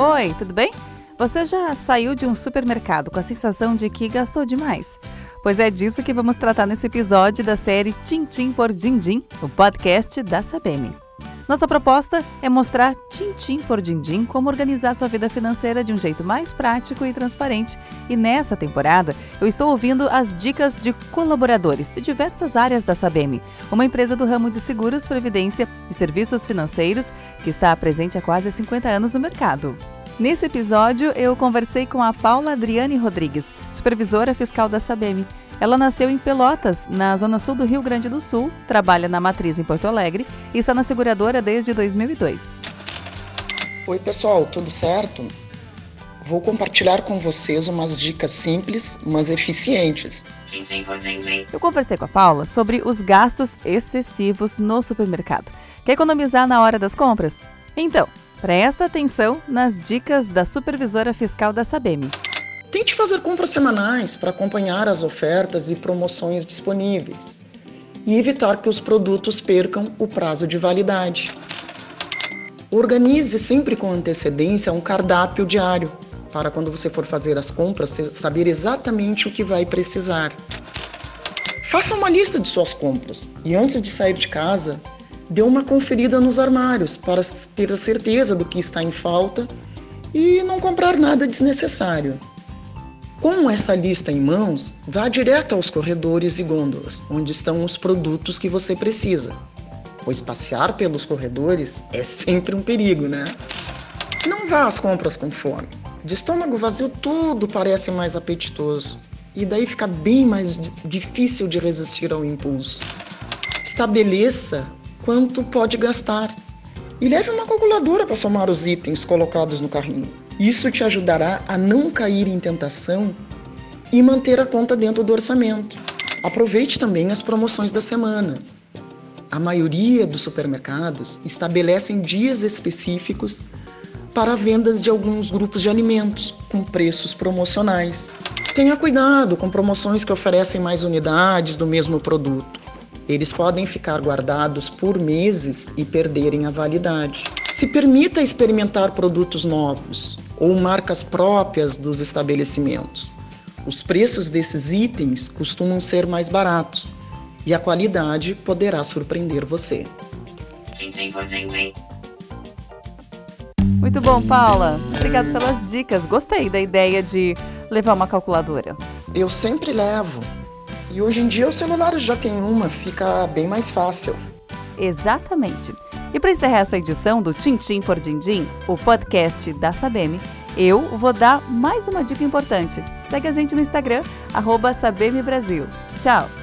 Oi, tudo bem? Você já saiu de um supermercado com a sensação de que gastou demais? Pois é disso que vamos tratar nesse episódio da série Tintim por Dindim, o podcast da Sabem. Nossa proposta é mostrar tintim por dindim como organizar sua vida financeira de um jeito mais prático e transparente. E nessa temporada, eu estou ouvindo as dicas de colaboradores de diversas áreas da Sabem, uma empresa do ramo de seguros, previdência e serviços financeiros que está presente há quase 50 anos no mercado. Nesse episódio, eu conversei com a Paula Adriane Rodrigues, supervisora fiscal da Sabem. Ela nasceu em Pelotas, na zona sul do Rio Grande do Sul, trabalha na matriz em Porto Alegre e está na seguradora desde 2002. Oi, pessoal, tudo certo? Vou compartilhar com vocês umas dicas simples, mas eficientes. Eu conversei com a Paula sobre os gastos excessivos no supermercado. Quer economizar na hora das compras? Então, Presta atenção nas dicas da supervisora fiscal da Sabem. Tente fazer compras semanais para acompanhar as ofertas e promoções disponíveis e evitar que os produtos percam o prazo de validade. Organize sempre com antecedência um cardápio diário para quando você for fazer as compras saber exatamente o que vai precisar. Faça uma lista de suas compras e antes de sair de casa, dê uma conferida nos armários para ter a certeza do que está em falta e não comprar nada desnecessário. Com essa lista em mãos, vá direto aos corredores e gôndolas, onde estão os produtos que você precisa, pois passear pelos corredores é sempre um perigo, né? Não vá às compras com fome. De estômago vazio, tudo parece mais apetitoso, e daí fica bem mais difícil de resistir ao impulso. Estabeleça quanto pode gastar. E leve uma calculadora para somar os itens colocados no carrinho. Isso te ajudará a não cair em tentação e manter a conta dentro do orçamento. Aproveite também as promoções da semana. A maioria dos supermercados estabelecem dias específicos para vendas de alguns grupos de alimentos com preços promocionais. Tenha cuidado com promoções que oferecem mais unidades do mesmo produto. Eles podem ficar guardados por meses e perderem a validade. Se permita experimentar produtos novos ou marcas próprias dos estabelecimentos. Os preços desses itens costumam ser mais baratos e a qualidade poderá surpreender você. Muito bom, Paula. Obrigada pelas dicas. Gostei da ideia de levar uma calculadora. Eu sempre levo. E hoje em dia os celulares já têm uma, fica bem mais fácil. Exatamente. E para encerrar essa edição do Tintim por Dindim, o podcast da Sabem, eu vou dar mais uma dica importante. Segue a gente no Instagram, arroba Brasil. Tchau!